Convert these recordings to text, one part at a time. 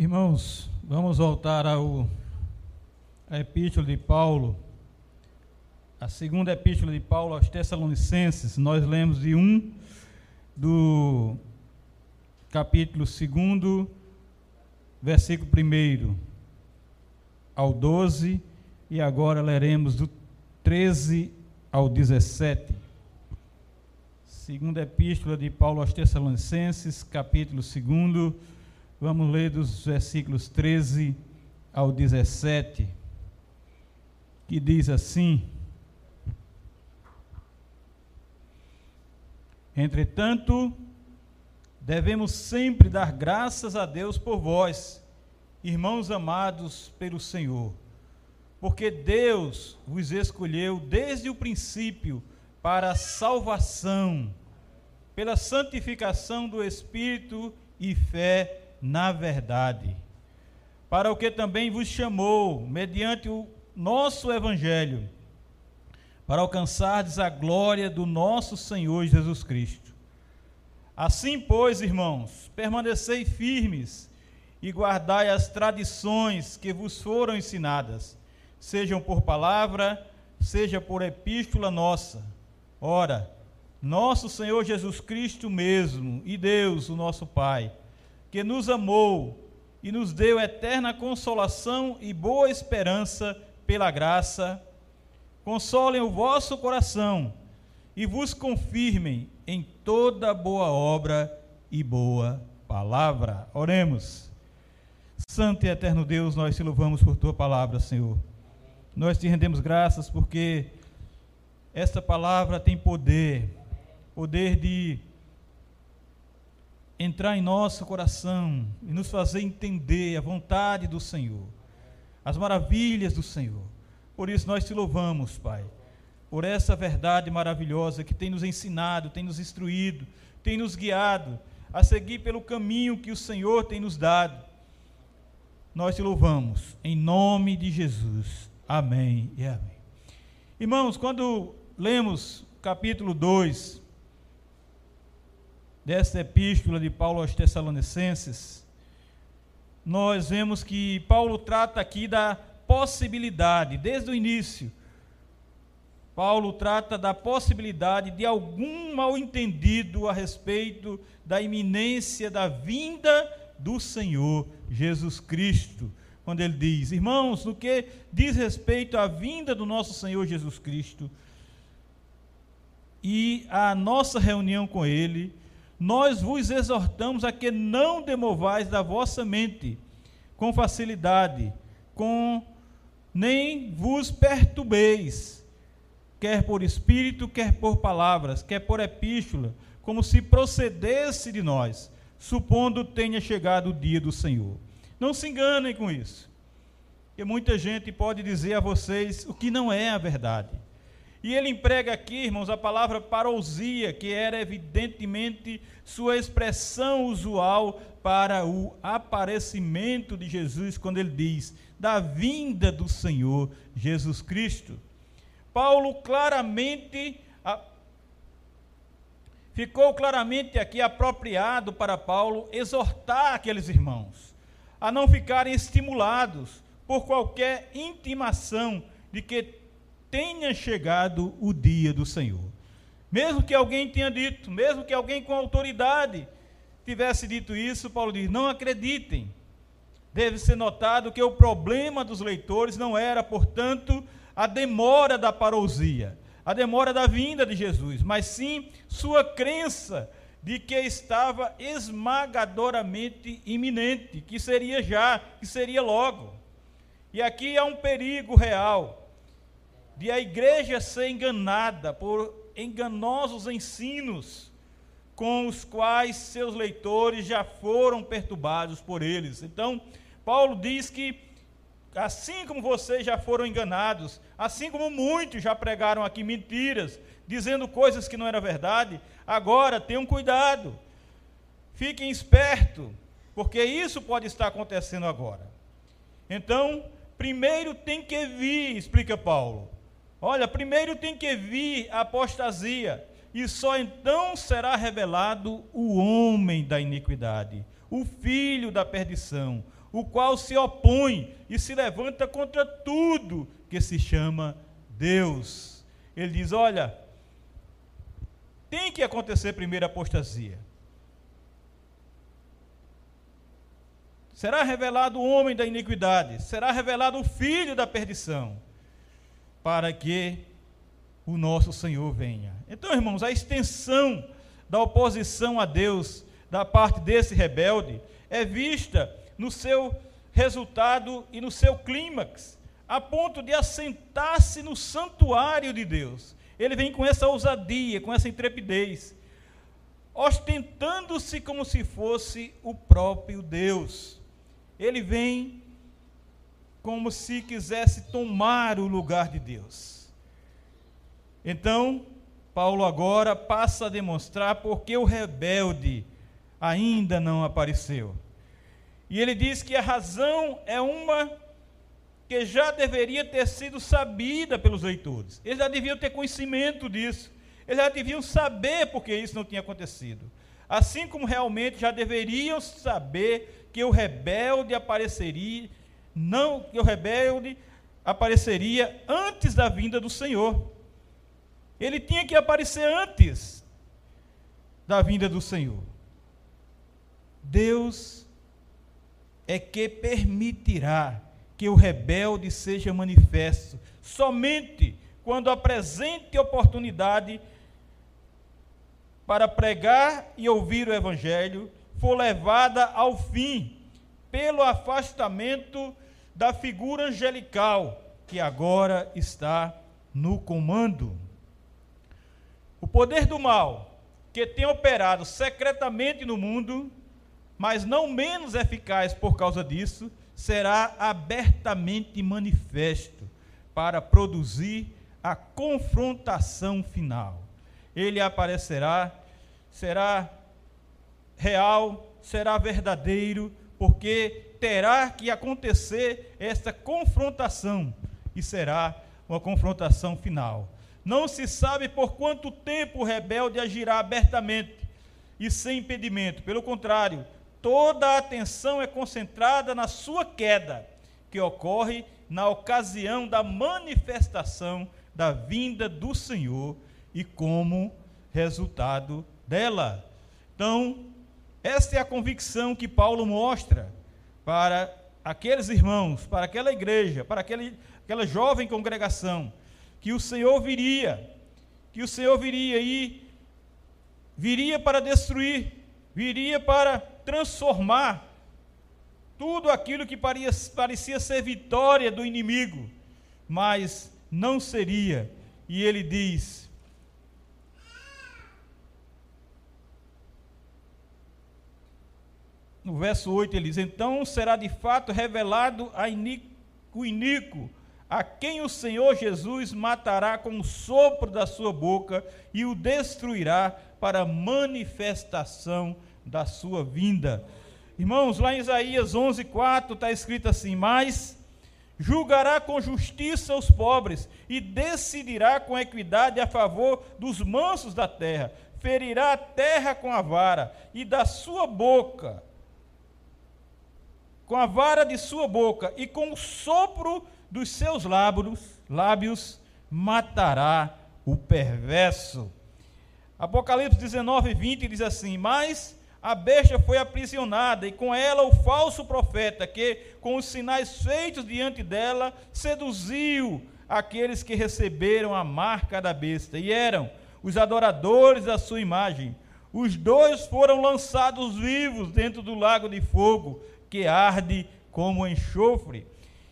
Irmãos, vamos voltar ao a epístola de Paulo, a segunda epístola de Paulo aos Tessalonicenses. Nós lemos de 1 do capítulo 2, versículo 1 ao 12, e agora leremos do 13 ao 17. Segunda epístola de Paulo aos Tessalonicenses, capítulo 2, vamos ler dos versículos 13 ao 17, que diz assim: Entretanto, devemos sempre dar graças a Deus por vós, irmãos amados pelo Senhor, porque Deus vos escolheu desde o princípio para a salvação, pela santificação do Espírito e fé na verdade, para o que também vos chamou, mediante o nosso Evangelho, para alcançardes a glória do nosso Senhor Jesus Cristo. Assim, pois, irmãos, permanecei firmes e guardai as tradições que vos foram ensinadas, sejam por palavra, seja por epístola nossa. Ora, nosso Senhor Jesus Cristo mesmo e Deus, o nosso Pai, que nos amou e nos deu eterna consolação e boa esperança pela graça, consolem o vosso coração e vos confirmem em toda boa obra e boa palavra. Oremos. Santo e eterno Deus, nós te louvamos por tua palavra, Senhor. Nós te rendemos graças porque esta palavra tem poder, poder de entrar em nosso coração e nos fazer entender a vontade do Senhor, as maravilhas do Senhor. Por isso nós te louvamos, Pai, por essa verdade maravilhosa que tem nos ensinado, tem nos instruído, tem nos guiado a seguir pelo caminho que o Senhor tem nos dado. Nós te louvamos, em nome de Jesus. Amém e amém. Irmãos, quando lemos capítulo 2, desta epístola de Paulo aos Tessalonicenses, nós vemos que Paulo trata aqui da possibilidade, desde o início. Paulo trata da possibilidade de algum mal-entendido a respeito da iminência da vinda do Senhor Jesus Cristo. Quando ele diz, irmãos, no que diz respeito à vinda do nosso Senhor Jesus Cristo e à nossa reunião com Ele, nós vos exortamos a que não demovais da vossa mente com facilidade, com nem vos perturbeis, quer por espírito, quer por palavras, quer por epístola, como se procedesse de nós, supondo tenha chegado o dia do Senhor. Não se enganem com isso, porque muita gente pode dizer a vocês o que não é a verdade. E ele emprega aqui, irmãos, a palavra parousia, que era evidentemente sua expressão usual para o aparecimento de Jesus, quando ele diz da vinda do Senhor Jesus Cristo. Paulo claramente ficou claramente aqui apropriado para Paulo exortar aqueles irmãos a não ficarem estimulados por qualquer intimação de que tenha chegado o dia do Senhor. Mesmo que alguém tenha dito, mesmo que alguém com autoridade tivesse dito isso, Paulo diz: não acreditem. Deve ser notado que o problema dos leitores não era, portanto, a demora da parousia, a demora da vinda de Jesus, mas sim sua crença de que estava esmagadoramente iminente, que seria já, que seria logo. E aqui há um perigo real de a igreja ser enganada por enganosos ensinos com os quais seus leitores já foram perturbados por eles. Então, Paulo diz que assim como vocês já foram enganados, assim como muitos já pregaram aqui mentiras, dizendo coisas que não eram verdade, agora tenham cuidado. Fiquem espertos, porque isso pode estar acontecendo agora. Então, primeiro tem que vir, explica Paulo, Olha, primeiro tem que vir a apostasia, e só então será revelado o homem da iniquidade, o filho da perdição, o qual se opõe e se levanta contra tudo que se chama Deus. Ele diz: olha, tem que acontecer primeiro a apostasia. Será revelado o homem da iniquidade, será revelado o filho da perdição, para que o nosso Senhor venha. Então, irmãos, a extensão da oposição a Deus da parte desse rebelde é vista no seu resultado e no seu clímax, a ponto de assentar-se no santuário de Deus. Ele vem com essa ousadia, com essa intrepidez, ostentando-se como se fosse o próprio Deus. Ele vem como se quisesse tomar o lugar de Deus. Então, Paulo agora passa a demonstrar porque o rebelde ainda não apareceu. E ele diz que a razão é uma que já deveria ter sido sabida pelos leitores. Eles já deviam ter conhecimento disso. Eles já deviam saber porque isso não tinha acontecido. Assim como realmente já deveriam saber que o rebelde apareceria, não que o rebelde apareceria antes da vinda do Senhor. Ele tinha que aparecer antes da vinda do Senhor. Deus é que permitirá que o rebelde seja manifesto somente quando a presente oportunidade para pregar e ouvir o Evangelho for levada ao fim pelo afastamento da figura angelical que agora está no comando. O poder do mal, que tem operado secretamente no mundo, mas não menos eficaz por causa disso, será abertamente manifesto para produzir a confrontação final. Ele aparecerá, será real, será verdadeiro, porque terá que acontecer esta confrontação e será uma confrontação final. Não se sabe por quanto tempo o rebelde agirá abertamente e sem impedimento. Pelo contrário, toda a atenção é concentrada na sua queda, que ocorre na ocasião da manifestação da vinda do Senhor e como resultado dela. Então, esta é a convicção que Paulo mostra para aqueles irmãos, para aquela igreja, para aquele, aquela jovem congregação, que o Senhor viria, que o Senhor viria e viria para destruir, viria para transformar tudo aquilo que parecia ser vitória do inimigo, mas não seria. E ele diz: No verso 8 ele diz: Então será de fato revelado a o iníquo, a quem o Senhor Jesus matará com o sopro da sua boca e o destruirá para manifestação da sua vinda. Irmãos, lá em Isaías 11, 4 está escrito assim: Mas julgará com justiça os pobres e decidirá com equidade a favor dos mansos da terra. Ferirá a terra com a vara e da sua boca, com a vara de sua boca e com o sopro dos seus lábios, lábios matará o perverso. Apocalipse 19, 20 diz assim: Mas a besta foi aprisionada, e com ela o falso profeta, que, com os sinais feitos diante dela, seduziu aqueles que receberam a marca da besta, e eram os adoradores da sua imagem. Os dois foram lançados vivos dentro do lago de fogo, que arde como enxofre.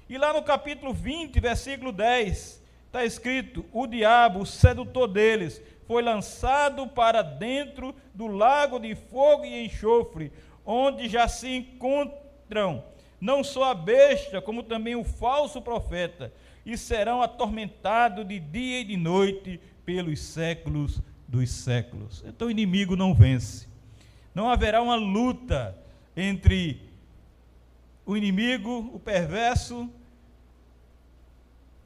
E lá no capítulo 20, versículo 10, está escrito: O diabo, o sedutor deles, foi lançado para dentro do lago de fogo e enxofre, onde já se encontram não só a besta, como também o falso profeta, e serão atormentados de dia e de noite pelos séculos dos séculos. Então o inimigo não vence. Não haverá uma luta entre o inimigo, o perverso,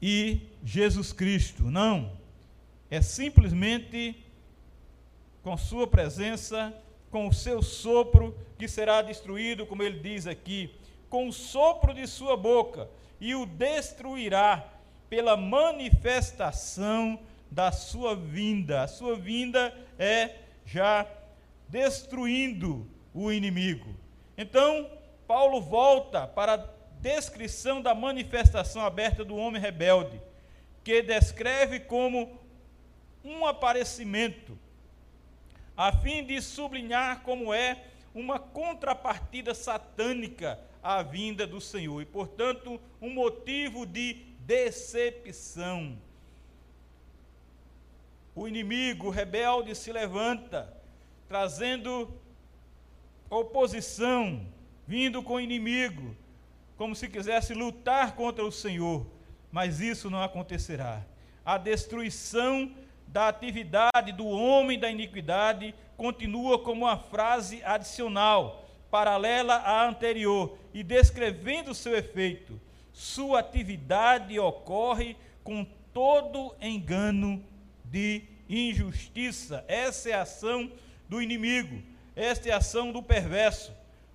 e Jesus Cristo. Não é simplesmente com Sua presença, com o seu sopro, que será destruído, como ele diz aqui, com o sopro de sua boca e o destruirá pela manifestação da sua vinda. A sua vinda é já destruindo o inimigo. Então, Paulo volta para a descrição da manifestação aberta do homem rebelde, que descreve como um aparecimento, a fim de sublinhar como é uma contrapartida satânica à vinda do Senhor e, portanto, um motivo de decepção. O inimigo rebelde se levanta, trazendo oposição, vindo com o inimigo, como se quisesse lutar contra o Senhor, mas isso não acontecerá. A destruição da atividade do homem da iniquidade continua como uma frase adicional, paralela à anterior, e descrevendo seu efeito. Sua atividade ocorre com todo engano de injustiça. Essa é a ação do inimigo, esta é a ação do perverso.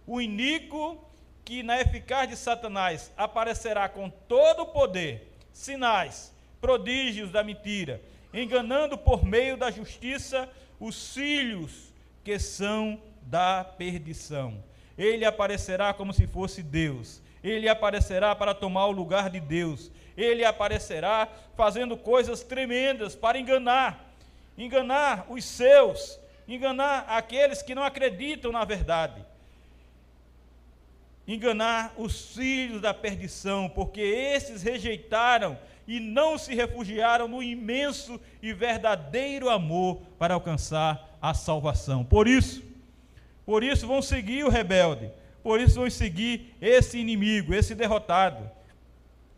O iníquo que na eficácia de Satanás aparecerá com todo o poder, sinais, prodígios da mentira, enganando por meio da justiça os filhos que são da perdição. Ele aparecerá como se fosse Deus. Ele aparecerá para tomar o lugar de Deus. Ele aparecerá fazendo coisas tremendas para enganar, enganar os seus, enganar aqueles que não acreditam na verdade. Enganar os filhos da perdição, porque esses rejeitaram e não se refugiaram no imenso e verdadeiro amor para alcançar a salvação. Por isso, por isso vão seguir o rebelde, por isso vão seguir esse inimigo, esse derrotado.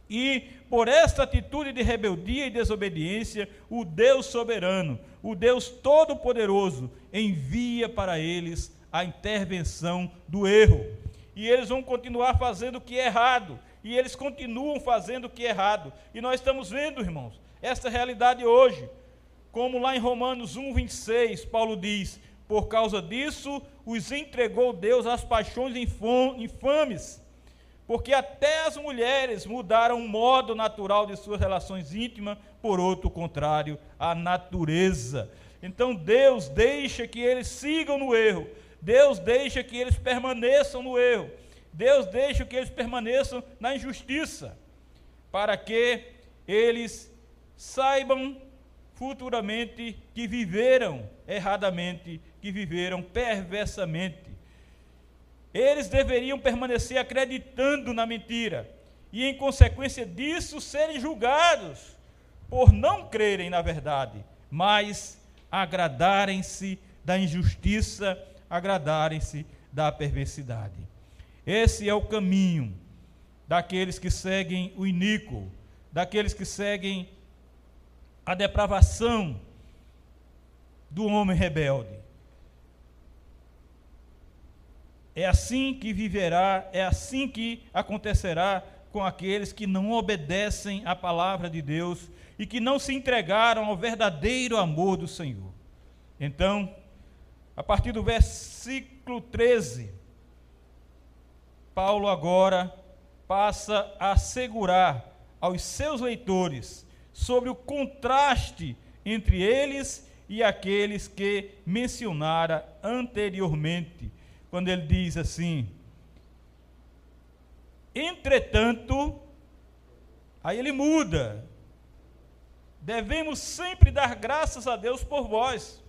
E por esta atitude de rebeldia e desobediência, o Deus soberano, o Deus todo-poderoso, envia para eles a intervenção do erro. E eles vão continuar fazendo o que é errado, e eles continuam fazendo o que é errado. E nós estamos vendo, irmãos, essa realidade hoje. Como lá em Romanos 1, 26, Paulo diz: Por causa disso os entregou Deus às paixões infames, porque até as mulheres mudaram o modo natural de suas relações íntimas por outro contrário, a natureza. Então Deus deixa que eles sigam no erro, Deus deixa que eles permaneçam no erro. Deus deixa que eles permaneçam na injustiça, para que eles saibam futuramente que viveram erradamente, que viveram perversamente. Eles deveriam permanecer acreditando na mentira e, em consequência disso, serem julgados por não crerem na verdade, mas agradarem-se da injustiça, agradarem-se da perversidade. Esse é o caminho daqueles que seguem o iníquo, daqueles que seguem a depravação do homem rebelde. É assim que viverá, é assim que acontecerá com aqueles que não obedecem à palavra de Deus e que não se entregaram ao verdadeiro amor do Senhor. Então, a partir do versículo 13, Paulo agora passa a assegurar aos seus leitores sobre o contraste entre eles e aqueles que mencionara anteriormente, quando ele diz assim: Entretanto, aí ele muda. Devemos sempre dar graças a Deus por vós,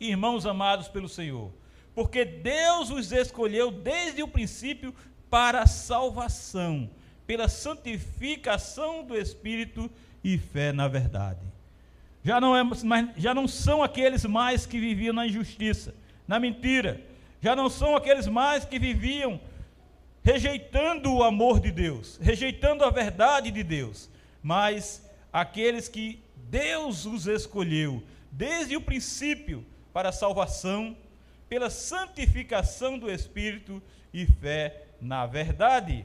irmãos amados pelo Senhor porque Deus os escolheu desde o princípio para a salvação, pela santificação do Espírito e fé na verdade. Já não, é, já não são aqueles mais que viviam na injustiça, na mentira, já não são aqueles mais que viviam rejeitando o amor de Deus, rejeitando a verdade de Deus, mas aqueles que Deus os escolheu desde o princípio para a salvação pela santificação do Espírito e fé na verdade.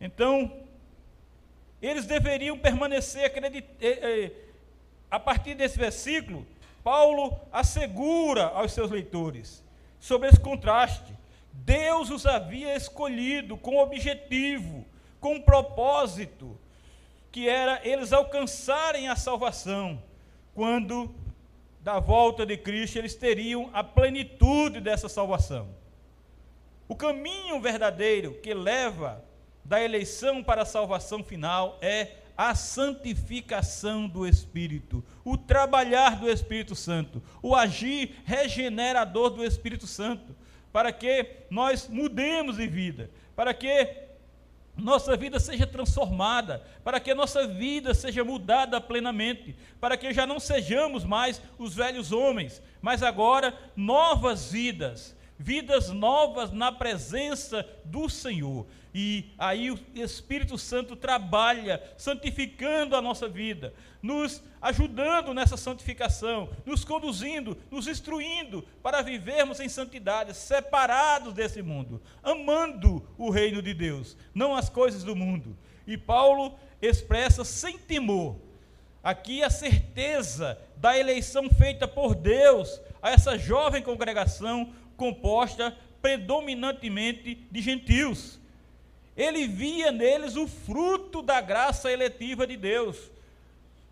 Então, eles deveriam permanecer. Eh, eh, a partir desse versículo, Paulo assegura aos seus leitores sobre esse contraste. Deus os havia escolhido com objetivo, com propósito, que era eles alcançarem a salvação, quando da volta de Cristo eles teriam a plenitude dessa salvação. O caminho verdadeiro que leva da eleição para a salvação final é a santificação do Espírito, o trabalhar do Espírito Santo, o agir regenerador do Espírito Santo, para que nós mudemos de vida, para que nossa vida seja transformada, para que nossa vida seja mudada plenamente, para que já não sejamos mais os velhos homens, mas agora novas vidas, vidas novas na presença do Senhor. E aí o Espírito Santo trabalha, santificando a nossa vida, nos ajudando nessa santificação, nos conduzindo, nos instruindo para vivermos em santidade, separados desse mundo, amando o reino de Deus, não as coisas do mundo. E Paulo expressa sem temor aqui a certeza da eleição feita por Deus a essa jovem congregação composta predominantemente de gentios. Ele via neles o fruto da graça eletiva de Deus,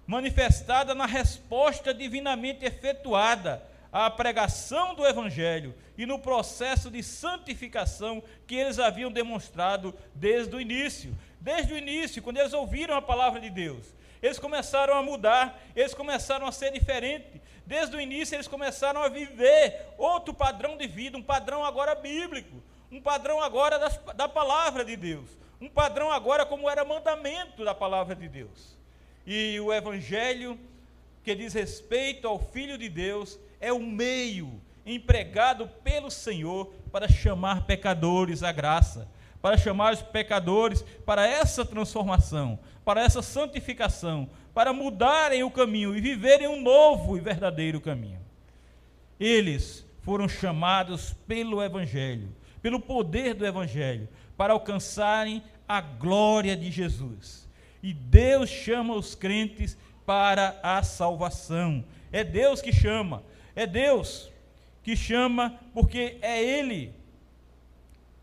manifestada na resposta divinamente efetuada à pregação do Evangelho e no processo de santificação que eles haviam demonstrado desde o início. Desde o início, quando eles ouviram a palavra de Deus, eles começaram a mudar, eles começaram a ser diferentes. Desde o início, eles começaram a viver outro padrão de vida, um padrão agora bíblico, um padrão agora das, da palavra de Deus, um padrão agora como era mandamento da palavra de Deus. E o evangelho que diz respeito ao Filho de Deus é um meio empregado pelo Senhor para chamar pecadores à graça, para chamar os pecadores para essa transformação, para essa santificação, para mudarem o caminho e viverem um novo e verdadeiro caminho. Eles foram chamados pelo Evangelho, pelo poder do Evangelho, para alcançarem a glória de Jesus. E Deus chama os crentes para a salvação. É Deus que chama, é Deus que chama, porque é Ele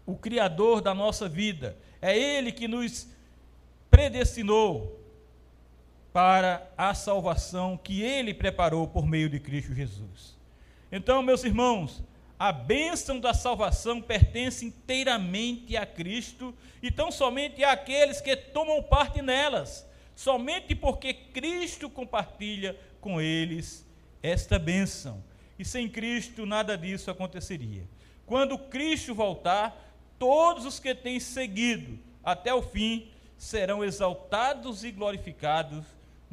o Criador da nossa vida, é Ele que nos predestinou para a salvação que ele preparou por meio de Cristo Jesus. Então, meus irmãos, a bênção da salvação pertence inteiramente a Cristo e tão somente àqueles que tomam parte nelas, somente porque Cristo compartilha com eles esta bênção. E sem Cristo nada disso aconteceria. Quando Cristo voltar, todos os que têm seguido até o fim serão exaltados e glorificados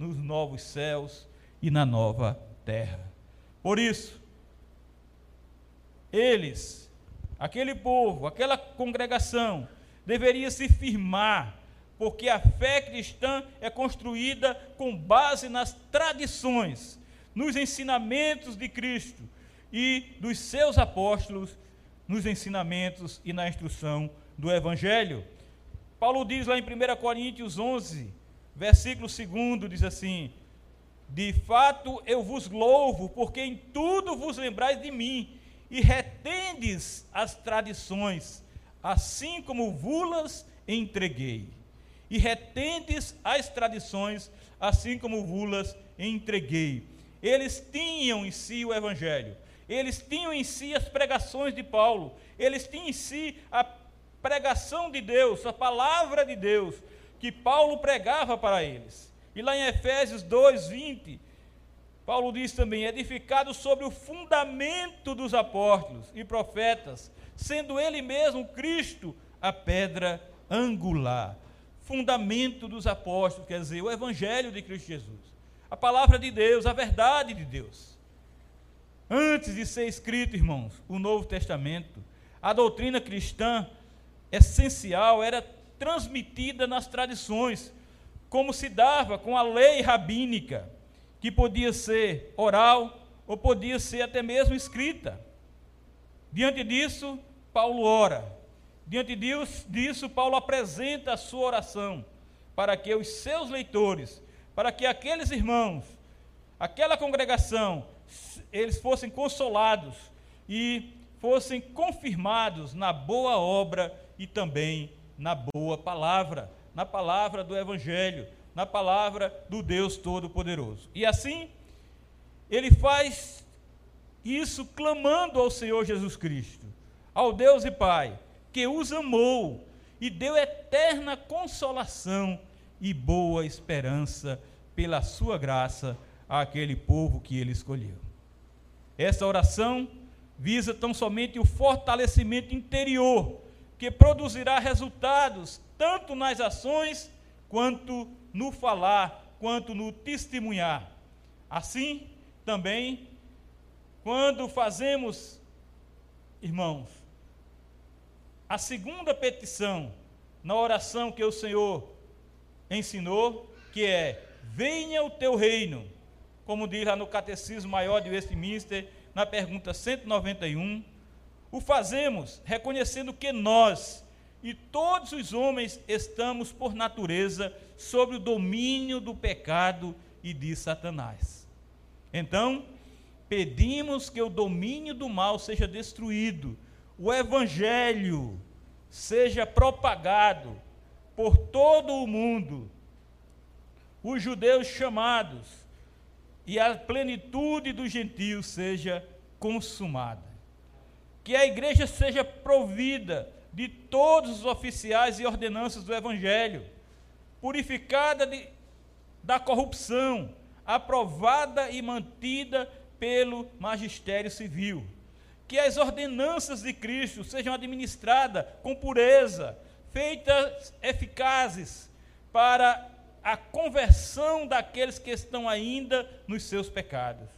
nos novos céus e na nova terra. Por isso, eles, aquele povo, aquela congregação, deveria se firmar, porque a fé cristã é construída com base nas tradições, nos ensinamentos de Cristo e dos seus apóstolos, nos ensinamentos e na instrução do Evangelho. Paulo diz lá em 1 Coríntios 11, versículo 2, diz assim: De fato eu vos louvo, porque em tudo vos lembrais de mim, e retendes as tradições, assim como vulas entreguei. E retendes as tradições, assim como vulas entreguei. Eles tinham em si o Evangelho, eles tinham em si as pregações de Paulo, eles tinham em si a pregação de Deus, a palavra de Deus, que Paulo pregava para eles. E lá em Efésios 2, 20, Paulo diz também: edificado sobre o fundamento dos apóstolos e profetas, sendo ele mesmo Cristo a pedra angular. Fundamento dos apóstolos, quer dizer, o Evangelho de Cristo Jesus. A palavra de Deus, a verdade de Deus. Antes de ser escrito, irmãos, o Novo Testamento, a doutrina cristã essencial era transmitida nas tradições, como se dava com a lei rabínica, que podia ser oral ou podia ser até mesmo escrita. Diante disso, Paulo ora. Diante disso, Paulo apresenta a sua oração para que os seus leitores, para que aqueles irmãos, aquela congregação, eles fossem consolados e fossem confirmados na boa obra e também na boa palavra, na palavra do Evangelho, na palavra do Deus Todo-Poderoso. E assim, ele faz isso clamando ao Senhor Jesus Cristo, ao Deus e Pai, que os amou e deu eterna consolação e boa esperança pela sua graça àquele povo que ele escolheu. Essa oração visa tão somente o fortalecimento interior, que produzirá resultados tanto nas ações, quanto no falar, quanto no testemunhar. Assim, também, quando fazemos, irmãos, a segunda petição na oração que o Senhor ensinou, que é: Venha o teu reino, como diz lá no Catecismo Maior de Westminster, na pergunta 191, o fazemos reconhecendo que nós e todos os homens estamos, por natureza, sob o domínio do pecado e de Satanás. Então, pedimos que o domínio do mal seja destruído, o evangelho seja propagado por todo o mundo, os judeus chamados e a plenitude dos gentios seja consumada. Que a igreja seja provida de todos os oficiais e ordenanças do Evangelho, purificada de, da corrupção, aprovada e mantida pelo magistério civil. Que as ordenanças de Cristo sejam administradas com pureza, feitas eficazes para a conversão daqueles que estão ainda nos seus pecados.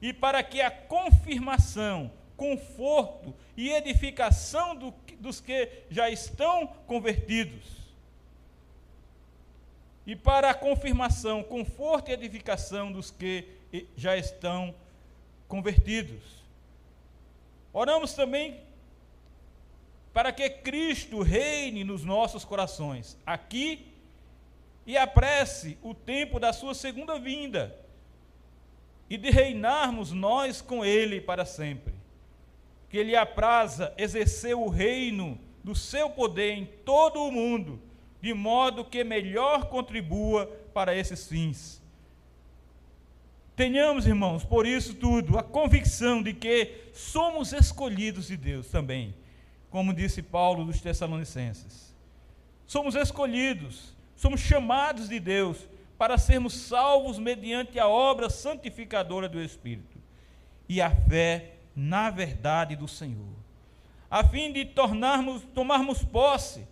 E para que a confirmação, conforto e edificação do, dos que já estão convertidos. E para a confirmação, conforto e edificação dos que já estão convertidos. Oramos também para que Cristo reine nos nossos corações, aqui e apresse o tempo da sua segunda vinda e de reinarmos nós com ele para sempre. Que ele apraza exercer o reino do seu poder em todo o mundo, de modo que melhor contribua para esses fins. Tenhamos, irmãos, por isso tudo, a convicção de que somos escolhidos de Deus também, como disse Paulo dos Tessalonicenses. Somos escolhidos Somos chamados de Deus para sermos salvos mediante a obra santificadora do Espírito e a fé na verdade do Senhor, a fim de tornarmos, tomarmos posse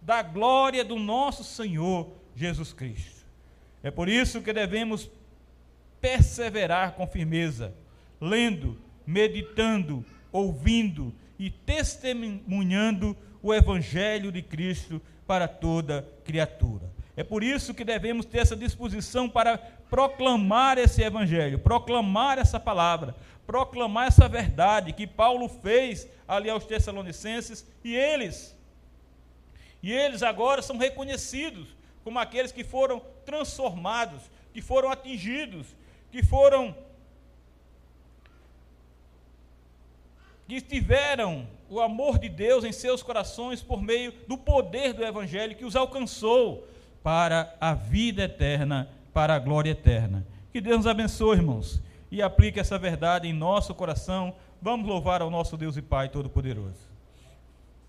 da glória do nosso Senhor Jesus Cristo. É por isso que devemos perseverar com firmeza, lendo, meditando, ouvindo e testemunhando o Evangelho de Cristo para toda criatura. É por isso que devemos ter essa disposição para proclamar esse evangelho, proclamar essa palavra, proclamar essa verdade que Paulo fez ali aos Tessalonicenses e eles. E eles agora são reconhecidos como aqueles que foram transformados, que foram atingidos, que foram que tiveram o amor de Deus em seus corações por meio do poder do Evangelho que os alcançou para a vida eterna, para a glória eterna. Que Deus nos abençoe, irmãos, e aplique essa verdade em nosso coração. Vamos louvar ao nosso Deus e Pai Todo-Poderoso.